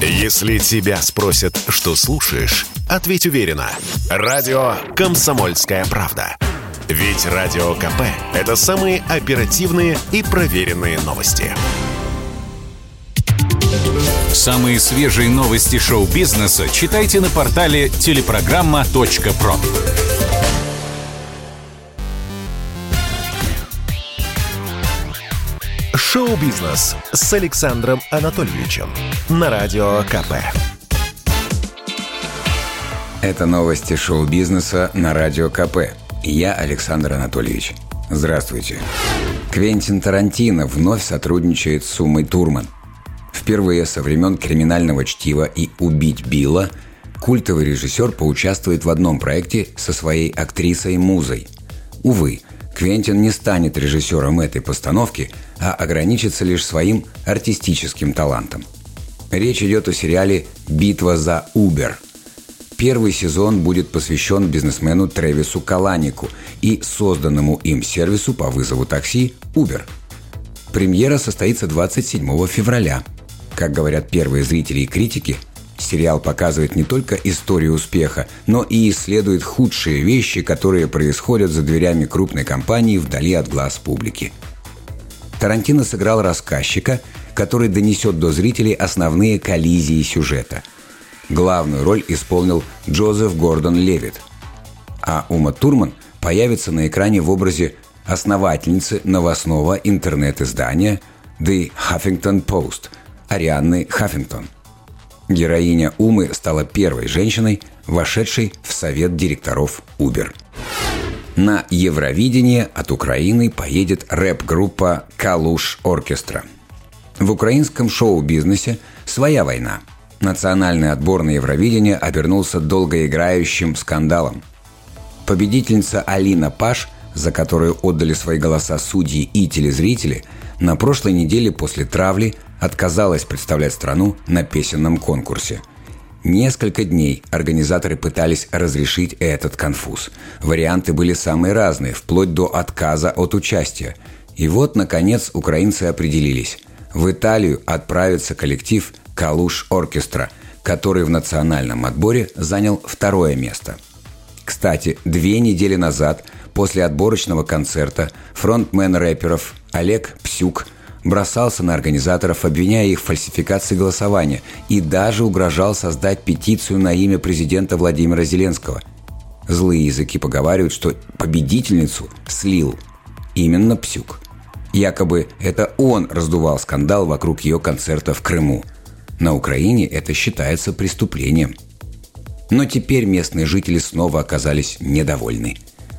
Если тебя спросят, что слушаешь, ответь уверенно. Радио «Комсомольская правда». Ведь Радио КП – это самые оперативные и проверенные новости. Самые свежие новости шоу-бизнеса читайте на портале телепрограмма.про. Шоу-бизнес с Александром Анатольевичем на Радио КП. Это новости шоу-бизнеса на Радио КП. Я Александр Анатольевич. Здравствуйте. Квентин Тарантино вновь сотрудничает с Умой Турман. Впервые со времен «Криминального чтива» и «Убить Билла» культовый режиссер поучаствует в одном проекте со своей актрисой-музой. Увы, Квентин не станет режиссером этой постановки, а ограничится лишь своим артистическим талантом. Речь идет о сериале «Битва за Убер». Первый сезон будет посвящен бизнесмену Тревису Каланику и созданному им сервису по вызову такси Uber. Премьера состоится 27 февраля. Как говорят первые зрители и критики, сериал показывает не только историю успеха, но и исследует худшие вещи, которые происходят за дверями крупной компании вдали от глаз публики – Тарантино сыграл рассказчика, который донесет до зрителей основные коллизии сюжета. Главную роль исполнил Джозеф Гордон Левит. А Ума Турман появится на экране в образе основательницы новостного интернет-издания The Huffington Post Арианны Хаффингтон. Героиня Умы стала первой женщиной, вошедшей в совет директоров Uber. На Евровидение от Украины поедет рэп-группа «Калуш Оркестра». В украинском шоу-бизнесе своя война. Национальный отбор на Евровидение обернулся долгоиграющим скандалом. Победительница Алина Паш, за которую отдали свои голоса судьи и телезрители, на прошлой неделе после травли отказалась представлять страну на песенном конкурсе – Несколько дней организаторы пытались разрешить этот конфуз. Варианты были самые разные, вплоть до отказа от участия. И вот, наконец, украинцы определились. В Италию отправится коллектив «Калуш Оркестра», который в национальном отборе занял второе место. Кстати, две недели назад, после отборочного концерта, фронтмен рэперов Олег Псюк – бросался на организаторов, обвиняя их в фальсификации голосования и даже угрожал создать петицию на имя президента Владимира Зеленского. Злые языки поговаривают, что победительницу слил именно Псюк. Якобы это он раздувал скандал вокруг ее концерта в Крыму. На Украине это считается преступлением. Но теперь местные жители снова оказались недовольны.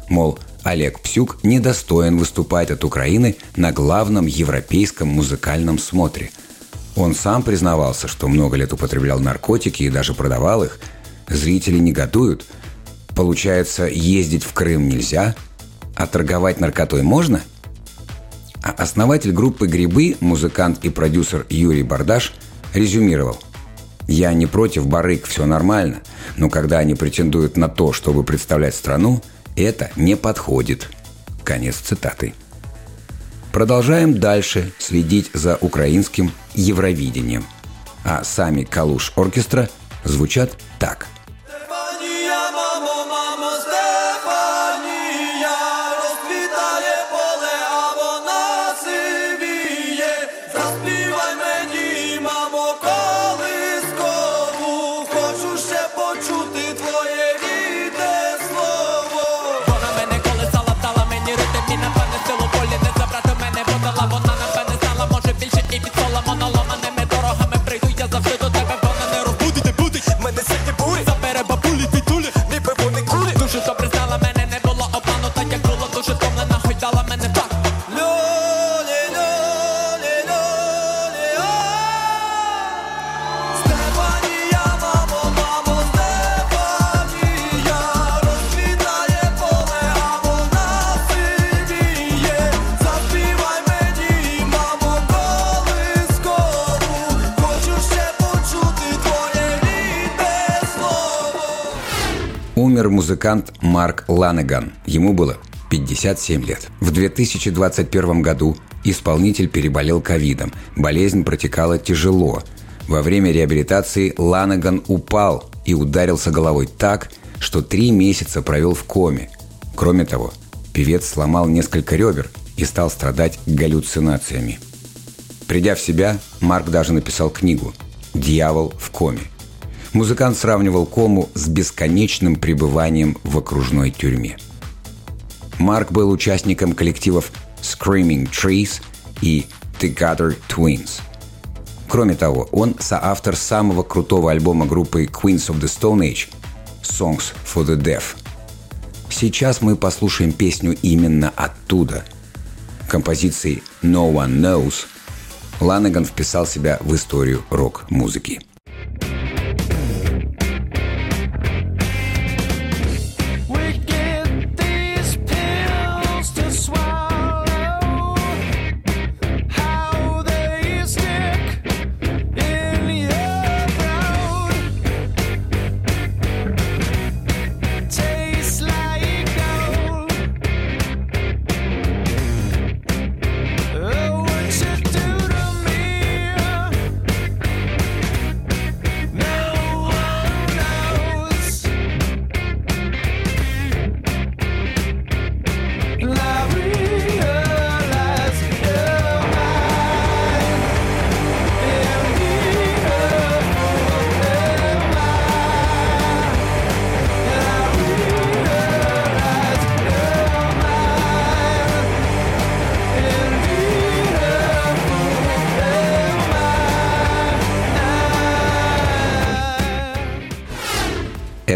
Мол, Олег Псюк недостоин выступать от Украины на главном европейском музыкальном смотре. Он сам признавался, что много лет употреблял наркотики и даже продавал их. Зрители негодуют. Получается, ездить в Крым нельзя, а торговать наркотой можно? А основатель группы «Грибы», музыкант и продюсер Юрий Бардаш, резюмировал. «Я не против барыг, все нормально, но когда они претендуют на то, чтобы представлять страну – это не подходит. Конец цитаты. Продолжаем дальше следить за украинским Евровидением. А сами Калуш Оркестра звучат так – умер музыкант Марк Ланеган. Ему было 57 лет. В 2021 году исполнитель переболел ковидом. Болезнь протекала тяжело. Во время реабилитации Ланаган упал и ударился головой так, что три месяца провел в коме. Кроме того, певец сломал несколько ребер и стал страдать галлюцинациями. Придя в себя, Марк даже написал книгу «Дьявол в коме». Музыкант сравнивал кому с бесконечным пребыванием в окружной тюрьме. Марк был участником коллективов Screaming Trees и The Gutter Twins. Кроме того, он соавтор самого крутого альбома группы Queens of the Stone Age Songs for the Deaf. Сейчас мы послушаем песню именно оттуда. Композицией No One Knows Ланаган вписал себя в историю рок-музыки.